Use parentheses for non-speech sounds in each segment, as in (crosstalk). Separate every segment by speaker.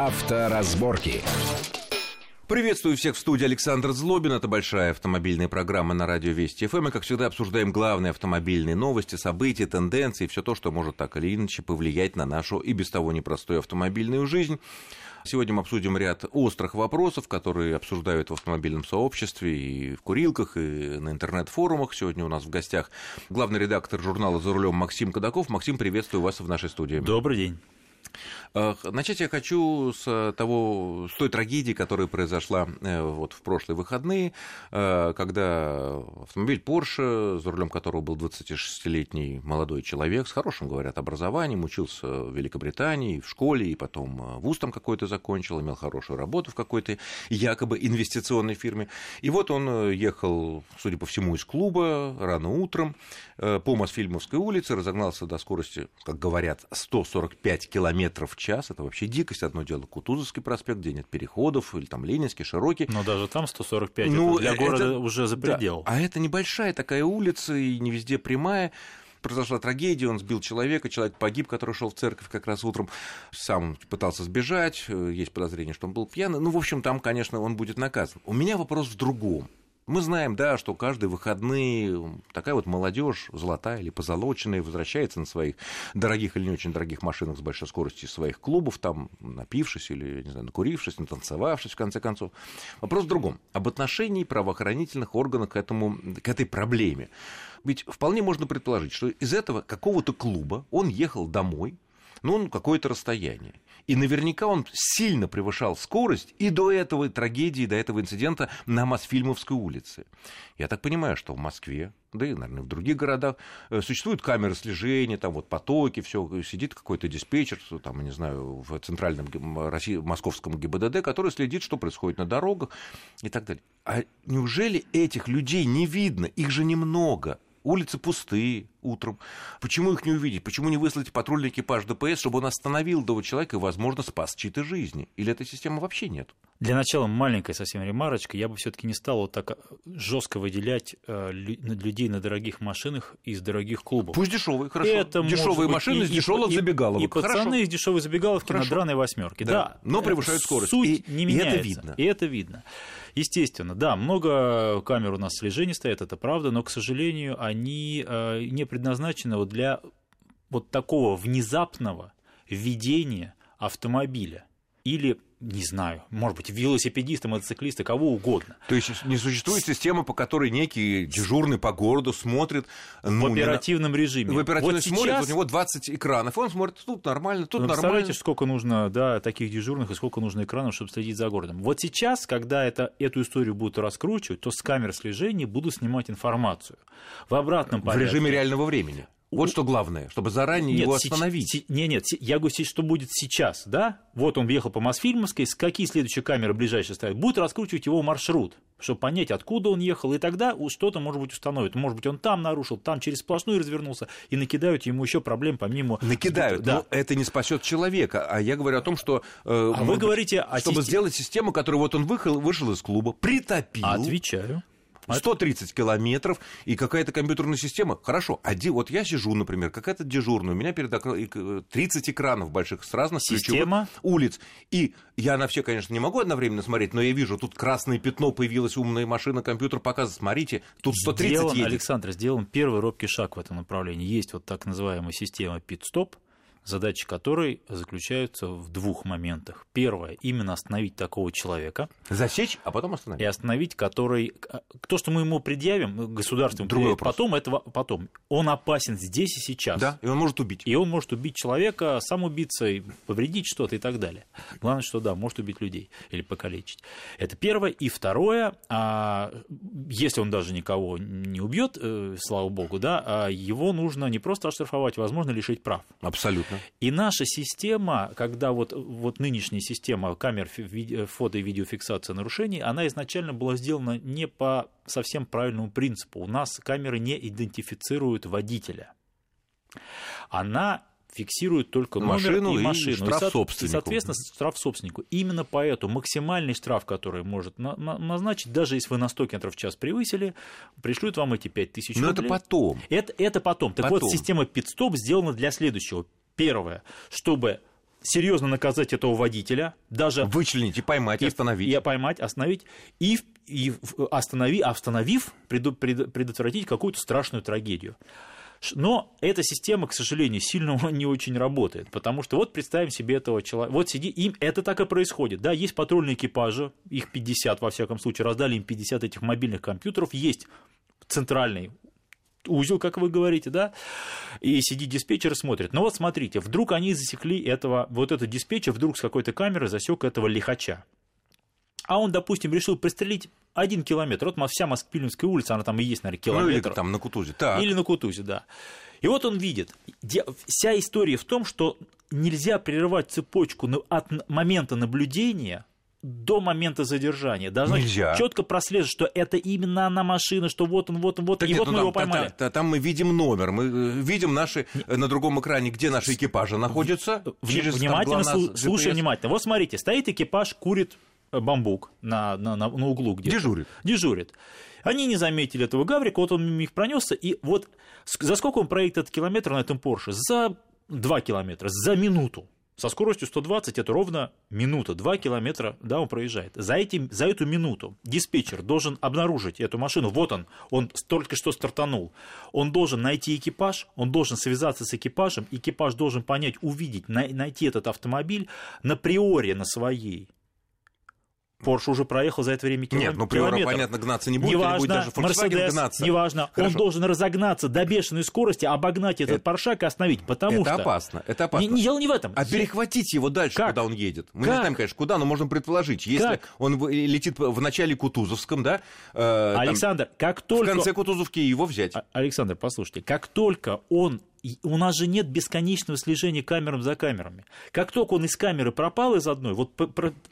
Speaker 1: Авторазборки.
Speaker 2: Приветствую всех в студии Александр Злобин. Это большая автомобильная программа на радио Вести ФМ. И, как всегда, обсуждаем главные автомобильные новости, события, тенденции, все то, что может так или иначе повлиять на нашу и без того непростую автомобильную жизнь. Сегодня мы обсудим ряд острых вопросов, которые обсуждают в автомобильном сообществе и в курилках, и на интернет-форумах. Сегодня у нас в гостях главный редактор журнала «За рулем» Максим Кадаков. Максим, приветствую вас в нашей студии.
Speaker 3: Добрый день.
Speaker 2: Э, начать я хочу с того, с той трагедии, которая произошла э, вот в прошлые выходные, э, когда автомобиль Porsche, за рулем которого был 26-летний молодой человек с хорошим, говорят, образованием, учился в Великобритании, в школе, и потом вуз там какой-то закончил, имел хорошую работу в какой-то якобы инвестиционной фирме. И вот он ехал, судя по всему, из клуба рано утром по Мосфильмовской улице, разогнался до скорости, как говорят, 145 километров в час. Это вообще дикость. Одно дело Кутузовский проспект, где нет переходов, или там Ленинский, Широкий.
Speaker 3: Но даже там 145 ну, для города это, уже за предел.
Speaker 2: Да, а это небольшая такая улица, и не везде прямая произошла трагедия, он сбил человека, человек погиб, который шел в церковь как раз утром, сам пытался сбежать, есть подозрение, что он был пьяный. Ну, в общем, там, конечно, он будет наказан. У меня вопрос в другом. Мы знаем, да, что каждые выходные такая вот молодежь золотая или позолоченная возвращается на своих дорогих или не очень дорогих машинах с большой скоростью из своих клубов, там напившись или, не знаю, накурившись, натанцевавшись, в конце концов. Вопрос в другом. Об отношении правоохранительных органов к, этому, к этой проблеме. Ведь вполне можно предположить, что из этого какого-то клуба он ехал домой, ну, какое-то расстояние. И наверняка он сильно превышал скорость и до этого трагедии, до этого инцидента на Мосфильмовской улице. Я так понимаю, что в Москве, да и, наверное, в других городах э, существуют камеры слежения, там вот потоки, все сидит какой-то диспетчер, там, не знаю, в центральном России, московском ГИБДД, который следит, что происходит на дорогах и так далее. А неужели этих людей не видно? Их же немного. Улицы пустые утром. Почему их не увидеть? Почему не выслать патрульный экипаж ДПС, чтобы он остановил того человека и, возможно, спас чьи-то жизни? Или этой системы вообще нет?
Speaker 3: Для начала маленькая совсем ремарочка. Я бы все-таки не стал вот так жестко выделять э, людей на дорогих машинах из дорогих клубов.
Speaker 2: Пусть дешевые, хорошо. Это дешевые машины из дешевых забегаловок.
Speaker 3: И, и пацаны из дешевой забегаловки хорошо. на драной восьмерке. Да. да.
Speaker 2: Но превышают скорость.
Speaker 3: Суть
Speaker 2: и,
Speaker 3: не меняется.
Speaker 2: И это видно.
Speaker 3: И это видно. Естественно, да, много камер у нас слежения стоят, это правда, но, к сожалению, они э, не предназначены вот для вот такого внезапного введения автомобиля или не знаю, может быть, велосипедисты, мотоциклисты, кого угодно.
Speaker 2: То есть не существует система, по которой некий дежурный по городу смотрит...
Speaker 3: Ну, в оперативном на... режиме.
Speaker 2: В оперативном вот смотрит, сейчас... у него 20 экранов, и он смотрит, тут нормально, тут
Speaker 3: ну,
Speaker 2: нормально.
Speaker 3: Представляете, сколько нужно да, таких дежурных и сколько нужно экранов, чтобы следить за городом. Вот сейчас, когда это, эту историю будут раскручивать, то с камер слежения будут снимать информацию. В обратном порядке.
Speaker 2: В режиме реального времени. Вот что главное, чтобы заранее нет, его остановить.
Speaker 3: Си- нет, нет, я говорю, что будет сейчас, да? Вот он въехал по Мосфильмовской, с какие следующие камеры ближайшие ставят? Будут раскручивать его маршрут, чтобы понять, откуда он ехал, и тогда что-то, может быть, установят. Может быть, он там нарушил, там через сплошную развернулся, и накидают ему еще проблем помимо...
Speaker 2: Накидают, да. но это не спасет человека. А я говорю о том, что...
Speaker 3: Э, а вы говорите о
Speaker 2: Чтобы систем... сделать систему, которую вот он выехал, вышел из клуба, притопил...
Speaker 3: Отвечаю.
Speaker 2: 130 километров и какая-то компьютерная система. Хорошо, один, вот я сижу, например, какая-то дежурная, у меня перед 30 экранов больших с разных
Speaker 3: Система?
Speaker 2: улиц. И я на все, конечно, не могу одновременно смотреть, но я вижу, тут красное пятно появилась, умная машина, компьютер показывает, смотрите, тут 130
Speaker 3: сделан,
Speaker 2: едет.
Speaker 3: Александр, сделан первый робкий шаг в этом направлении. Есть вот так называемая система пит-стоп, задачи которой заключаются в двух моментах. Первое – именно остановить такого человека.
Speaker 2: Засечь, а потом остановить.
Speaker 3: И остановить, который… То, что мы ему предъявим, государство Другой предъявит, потом, это потом. Он опасен здесь и сейчас.
Speaker 2: Да, и он может убить.
Speaker 3: И он может убить человека, сам убиться, повредить что-то и так далее. Главное, что да, может убить людей или покалечить. Это первое. И второе, а, если он даже никого не убьет, э, слава богу, да, а его нужно не просто оштрафовать, возможно, лишить прав.
Speaker 2: Абсолютно.
Speaker 3: И наша система, когда вот, вот нынешняя система камер фото и видеофиксации нарушений, она изначально была сделана не по совсем правильному принципу. У нас камеры не идентифицируют водителя. Она фиксирует только машину номер и машину. И
Speaker 2: штраф и, собственнику.
Speaker 3: И, соответственно, штраф собственнику. Именно поэтому максимальный штраф, который может на, на, назначить, даже если вы на 100 км в час превысили, пришлют вам эти 5000 рублей.
Speaker 2: Но это потом.
Speaker 3: Это, это потом. Так потом. вот, система пит-стоп сделана для следующего. Первое, чтобы серьезно наказать этого водителя, даже
Speaker 2: вычленить и поймать, и, остановить.
Speaker 3: И поймать, остановить, и, и останови, остановив, пред, пред, предотвратить какую-то страшную трагедию. Но эта система, к сожалению, сильно (laughs) не очень работает, потому что вот представим себе этого человека, вот сиди, им это так и происходит, да, есть патрульные экипажи, их 50 во всяком случае, раздали им 50 этих мобильных компьютеров, есть центральный узел, как вы говорите, да, и сидит диспетчер и смотрит. Но вот смотрите, вдруг они засекли этого, вот этот диспетчер вдруг с какой-то камеры засек этого лихача. А он, допустим, решил пристрелить один километр. Вот вся Москвильнская улица, она там и есть, наверное, километр.
Speaker 2: Ну, или там на Кутузе. Так.
Speaker 3: Или на Кутузе, да. И вот он видит. Вся история в том, что нельзя прерывать цепочку от момента наблюдения до момента задержания. Должно
Speaker 2: Нельзя.
Speaker 3: четко прослеживать, что это именно она машина, что вот он, вот он, вот, так и нет, вот ну, мы там, его поймали.
Speaker 2: Там, там мы видим номер, мы э, видим наши э, на другом экране, где наши экипажи находятся.
Speaker 3: В, через, внимательно, там, слушай внимательно. Вот смотрите, стоит экипаж, курит э, бамбук на, на, на, на углу где-то.
Speaker 2: Дежурит.
Speaker 3: Дежурит. Они не заметили этого гаврика, вот он мимо их пронесся, и вот за сколько он проедет этот километр на этом Порше? За 2 километра, за минуту со скоростью 120 это ровно минута, 2 километра, да, он проезжает. За, этим, за эту минуту диспетчер должен обнаружить эту машину, вот он, он только что стартанул. Он должен найти экипаж, он должен связаться с экипажем, экипаж должен понять, увидеть, найти этот автомобиль на приоре на своей Порш уже проехал за это время километр.
Speaker 2: Нет, ну приора, понятно, гнаться не будет,
Speaker 3: неважно,
Speaker 2: не будет даже Volkswagen гнаться.
Speaker 3: Неважно, Хорошо. он должен разогнаться до бешеной скорости, обогнать этот это, Поршак и остановить, потому
Speaker 2: это
Speaker 3: что...
Speaker 2: опасно, это опасно.
Speaker 3: Не, не дело не в этом.
Speaker 2: А перехватить его дальше, как? куда он едет? Мы
Speaker 3: как?
Speaker 2: не знаем, конечно, куда, но можем предположить. Если как? он летит в начале Кутузовском, да?
Speaker 3: Э, Александр, там, как только...
Speaker 2: В конце Кутузовки его взять. А,
Speaker 3: Александр, послушайте, как только он у нас же нет бесконечного слежения камерам за камерами. Как только он из камеры пропал из одной, вот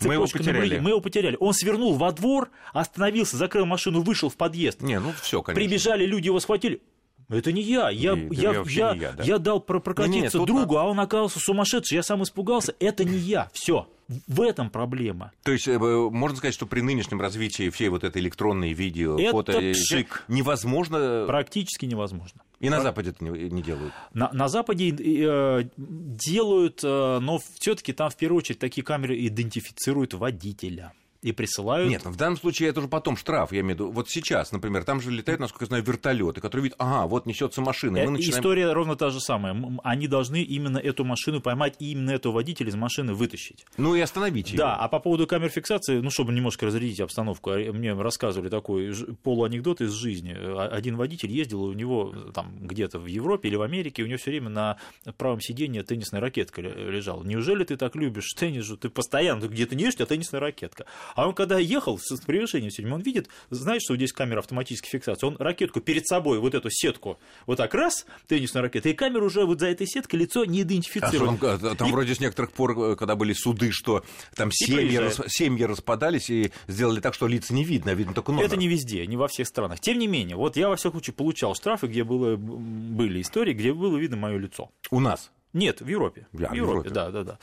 Speaker 2: мы его потеряли.
Speaker 3: мы его потеряли. Он свернул во двор, остановился, закрыл машину, вышел в подъезд.
Speaker 2: Не, ну все, конечно.
Speaker 3: Прибежали люди, его схватили. Это не я. Я, и, я, я, я, я, да? я дал прокатиться не, не, другу, на... а он оказался сумасшедший. Я сам испугался. Это не я. Все. В этом проблема.
Speaker 2: То есть э, можно сказать, что при нынешнем развитии всей вот этой электронной видео,
Speaker 3: это
Speaker 2: фото,
Speaker 3: пшик.
Speaker 2: невозможно.
Speaker 3: Практически невозможно.
Speaker 2: И на Западе это не, не делают.
Speaker 3: На, на Западе э, делают, э, но все-таки там в первую очередь такие камеры идентифицируют водителя и присылают.
Speaker 2: Нет, ну, в данном случае это уже потом штраф, я имею в виду. Вот сейчас, например, там же летают, насколько я знаю, вертолеты, которые видят, ага, вот несется машина.
Speaker 3: И мы начинаем... История ровно та же самая. Они должны именно эту машину поймать и именно этого водителя из машины вытащить.
Speaker 2: Ну и остановить ее.
Speaker 3: Да, а по поводу камер фиксации, ну, чтобы немножко разрядить обстановку, а, мне рассказывали такой полуанекдот из жизни. Один водитель ездил, у него там где-то в Европе или в Америке, у него все время на правом сиденье теннисная ракетка лежала. Неужели ты так любишь теннис? Ты постоянно где-то не ешь, у тебя теннисная ракетка. А он когда ехал с превышением сегодня, он видит, знает, что здесь камера автоматической фиксации. Он ракетку перед собой, вот эту сетку, вот так раз, теннисная ракета, и камера уже вот за этой сеткой лицо не идентифицирует.
Speaker 2: А там, там и... вроде с некоторых пор, э, когда были суды, что там семьи, рас... семьи распадались и сделали так, что лица не видно, а видно только номер.
Speaker 3: Это не везде, не во всех странах. Тем не менее, вот я во всяком случае получал штрафы, где было, были истории, где было видно мое лицо.
Speaker 2: У нас?
Speaker 3: Нет, в Европе.
Speaker 2: Да,
Speaker 3: в Европе, да, да, да.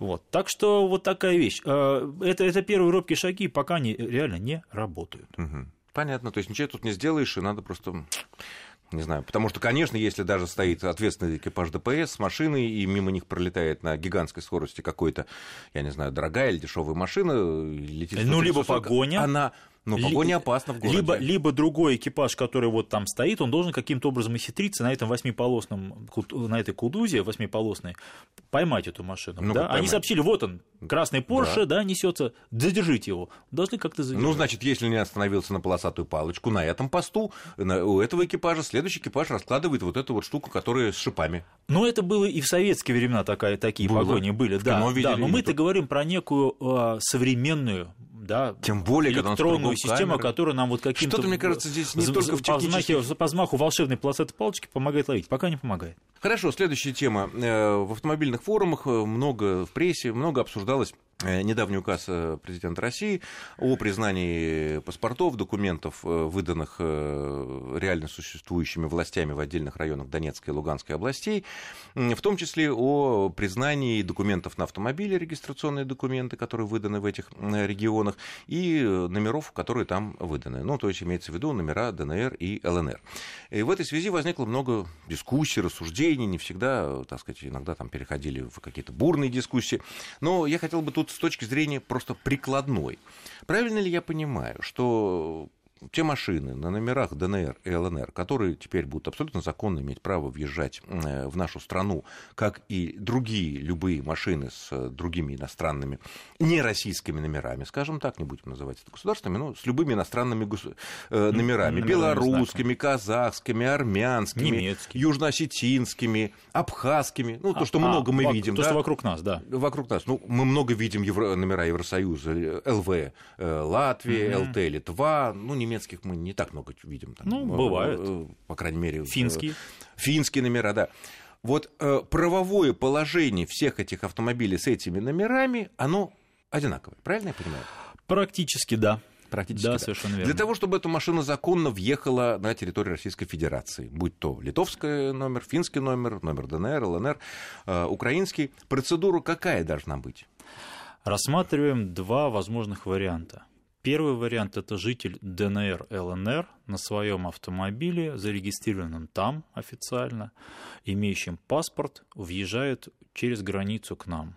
Speaker 3: Вот. Так что вот такая вещь. Э, это, это первые робкие шаги, пока они реально не работают.
Speaker 2: Угу. Понятно, то есть ничего тут не сделаешь, и надо просто не знаю, потому что, конечно, если даже стоит ответственный экипаж ДПС с машиной, и мимо них пролетает на гигантской скорости какой-то, я не знаю, дорогая или дешевая машина, летит...
Speaker 3: Ну, либо погоня.
Speaker 2: Она ну, погоня опасна в городе.
Speaker 3: Либо, либо другой экипаж, который вот там стоит, он должен каким-то образом исхитриться на этом восьмиполосном, на этой кудузе восьмиполосной, поймать эту машину. Ну, да? Они сообщили, вот он, красный Порше, да, да несется, задержите его. Должны как-то задержать.
Speaker 2: Ну, значит, если не остановился на полосатую палочку, на этом посту, на, у этого экипажа следующий экипаж раскладывает вот эту вот штуку, которая с шипами.
Speaker 3: Ну, это было и в советские времена такая, такие было. погони были, да. да но мы-то говорим про некую э, современную да,
Speaker 2: Тем более,
Speaker 3: электронную систему, камеры. которая нам вот каким-то...
Speaker 2: Что-то, мне кажется, здесь не только в технических...
Speaker 3: По взмаху волшебной полосатой палочки помогает ловить, пока не помогает.
Speaker 2: Хорошо, следующая тема. Э, в автомобильных форумах э, много в прессе, много обсуждалось недавний указ э, президента России о признании паспортов, документов, э, выданных реально существующими властями в отдельных районах Донецкой и Луганской областей, в том числе о признании документов на автомобили, регистрационные документы, которые выданы в этих регионах, и номеров, которые там выданы. Ну, то есть имеется в виду номера ДНР и ЛНР. И в этой связи возникло много дискуссий, рассуждений, не всегда, так сказать, иногда там переходили в какие-то бурные дискуссии. Но я хотел бы тут с точки зрения просто прикладной. Правильно ли я понимаю, что те машины на номерах ДНР и ЛНР, которые теперь будут абсолютно законно иметь право въезжать э, в нашу страну, как и другие любые машины с э, другими иностранными, не российскими номерами, скажем так, не будем называть это государственными, но с любыми иностранными гос... Э, номерами, Номерами белорусскими, казахскими, армянскими, Немецкий. южноосетинскими, абхазскими, ну, то, что а, много мы а, видим.
Speaker 3: То, да? что вокруг нас, да.
Speaker 2: Вокруг нас. Ну, мы много видим евро... номера Евросоюза, ЛВ, Латвия, mm-hmm. ЛТ, Литва, ну, не немецких мы не так много видим. Там,
Speaker 3: ну, бывает.
Speaker 2: Э, по крайней мере.
Speaker 3: Финские.
Speaker 2: Финские номера, да. Вот э, правовое положение всех этих автомобилей с этими номерами, оно одинаковое, правильно я понимаю?
Speaker 3: Практически да.
Speaker 2: Практически. Да, да, совершенно верно. Для того, чтобы эта машина законно въехала на территорию Российской Федерации, будь то литовский номер, финский номер, номер ДНР, ЛНР, э, украинский, процедура какая должна быть?
Speaker 3: Рассматриваем два возможных варианта. Первый вариант – это житель ДНР, ЛНР на своем автомобиле, зарегистрированном там официально, имеющим паспорт, въезжает через границу к нам.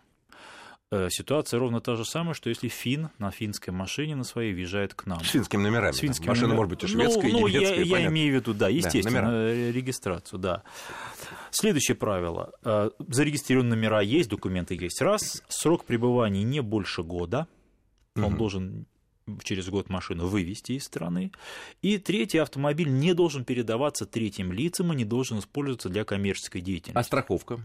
Speaker 3: Э, ситуация ровно та же самая, что если фин на финской машине на своей въезжает к нам.
Speaker 2: С финскими номерами. С
Speaker 3: финскими
Speaker 2: Машина
Speaker 3: номер...
Speaker 2: может быть и шведская,
Speaker 3: ну,
Speaker 2: и немецкая,
Speaker 3: ну, я, я имею в виду, да, естественно, да, регистрацию, да. Следующее правило. Э, зарегистрированные номера есть, документы есть. Раз, срок пребывания не больше года, он угу. должен через год машину вывести из страны. И третий автомобиль не должен передаваться третьим лицам и не должен использоваться для коммерческой деятельности.
Speaker 2: А страховка?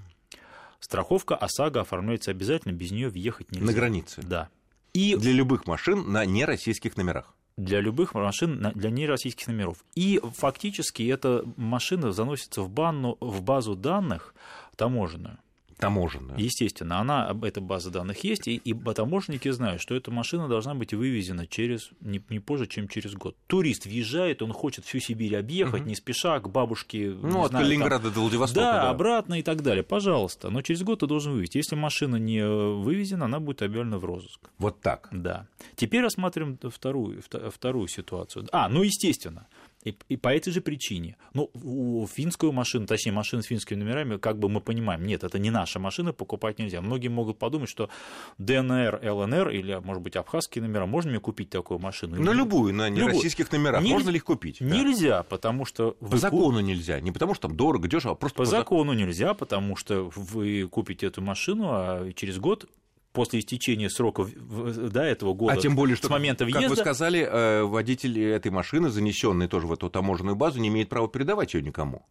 Speaker 3: Страховка ОСАГО оформляется обязательно, без нее въехать нельзя.
Speaker 2: На границе?
Speaker 3: Да.
Speaker 2: И для любых машин на нероссийских номерах?
Speaker 3: Для любых машин, для нероссийских номеров. И фактически эта машина заносится в, банну, в базу данных таможенную
Speaker 2: таможенную.
Speaker 3: Естественно, она, эта база данных есть, и, и таможенники знают, что эта машина должна быть вывезена через, не, не позже, чем через год. Турист въезжает, он хочет всю Сибирь объехать, угу. не спеша, к бабушке.
Speaker 2: Ну, от знаю, Калининграда там, до Владивостока.
Speaker 3: Да, да, обратно и так далее. Пожалуйста. Но через год ты должен вывести. Если машина не вывезена, она будет объявлена в розыск.
Speaker 2: Вот так.
Speaker 3: Да. Теперь рассматриваем вторую, вторую ситуацию. А, ну, естественно. И, и по этой же причине. Ну, у финскую машину, точнее, машину с финскими номерами, как бы мы понимаем, нет, это не наша машина, покупать нельзя. Многие могут подумать, что ДНР, ЛНР или, может быть, абхазские номера, можно мне купить такую машину?
Speaker 2: На любую, на нероссийских номерах, Нель... можно ли их купить?
Speaker 3: Нельзя, да. потому что...
Speaker 2: По вы... закону нельзя, не потому что там дорого, дешево, а просто
Speaker 3: по, по закону нельзя, потому что вы купите эту машину, а через год после истечения срока до этого года,
Speaker 2: а тем более, что,
Speaker 3: с момента въезда...
Speaker 2: Как вы сказали, э, водитель этой машины, занесенный тоже в эту таможенную базу, не имеет права передавать ее никому.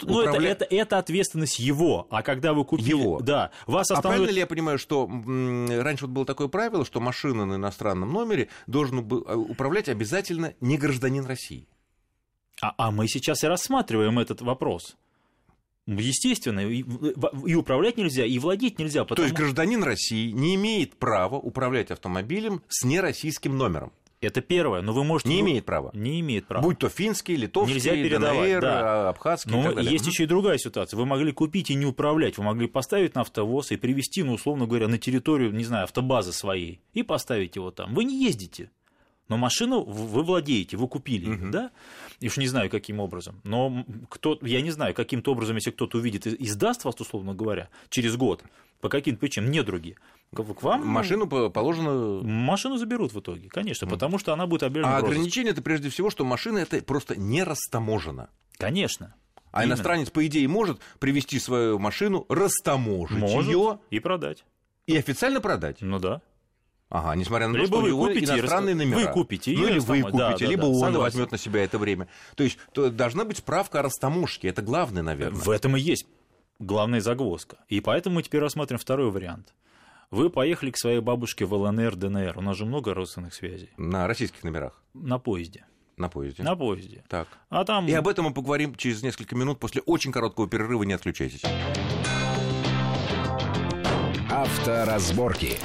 Speaker 3: Ну, Управля... это, это, это ответственность его. А когда вы купили...
Speaker 2: Его.
Speaker 3: Да. Вас
Speaker 2: останов... А правильно ли я понимаю, что раньше вот было такое правило, что машина на иностранном номере должен был э, управлять обязательно не гражданин России?
Speaker 3: А, а мы сейчас и рассматриваем этот вопрос. Естественно, и, и управлять нельзя, и владеть нельзя.
Speaker 2: Потому... То есть гражданин России не имеет права управлять автомобилем с нероссийским номером.
Speaker 3: Это первое, но вы можете...
Speaker 2: Не имеет права.
Speaker 3: Не имеет права.
Speaker 2: Будь то финский, литовский,
Speaker 3: Нельзя передавать,
Speaker 2: ДНР,
Speaker 3: да.
Speaker 2: абхазский
Speaker 3: Но
Speaker 2: и так далее.
Speaker 3: есть еще и другая ситуация. Вы могли купить и не управлять. Вы могли поставить на автовоз и привезти, ну, условно говоря, на территорию, не знаю, автобазы своей и поставить его там. Вы не ездите. Но машину вы владеете, вы купили ее, uh-huh. да? И уж не знаю, каким образом. Но кто, я не знаю, каким-то образом, если кто-то увидит и сдаст вас, условно говоря, через год, по каким-то причинам, не другие, к вам...
Speaker 2: Машину положено...
Speaker 3: Машину заберут в итоге, конечно, потому что она будет объявлена
Speaker 2: А ограничение это прежде всего, что машина это просто не растаможена.
Speaker 3: Конечно.
Speaker 2: А Именно. иностранец, по идее, может привести свою машину, растаможить ее
Speaker 3: и продать.
Speaker 2: И официально продать.
Speaker 3: Ну да.
Speaker 2: Ага, несмотря на то, что у него купите, иностранные номера.
Speaker 3: Вы купите.
Speaker 2: Ну или вы купите,
Speaker 3: да,
Speaker 2: либо
Speaker 3: да,
Speaker 2: он
Speaker 3: согласен.
Speaker 2: возьмет на себя это время. То есть то должна быть справка о растаможке. Это главное, наверное.
Speaker 3: В этом и есть главная загвоздка. И поэтому мы теперь рассмотрим второй вариант. Вы поехали к своей бабушке в ЛНР, ДНР. У нас же много родственных связей.
Speaker 2: На российских номерах?
Speaker 3: На поезде.
Speaker 2: На поезде.
Speaker 3: На поезде.
Speaker 2: Так.
Speaker 3: А там...
Speaker 2: И об этом мы поговорим через несколько минут после очень короткого перерыва. Не отключайтесь.
Speaker 1: Авторазборки.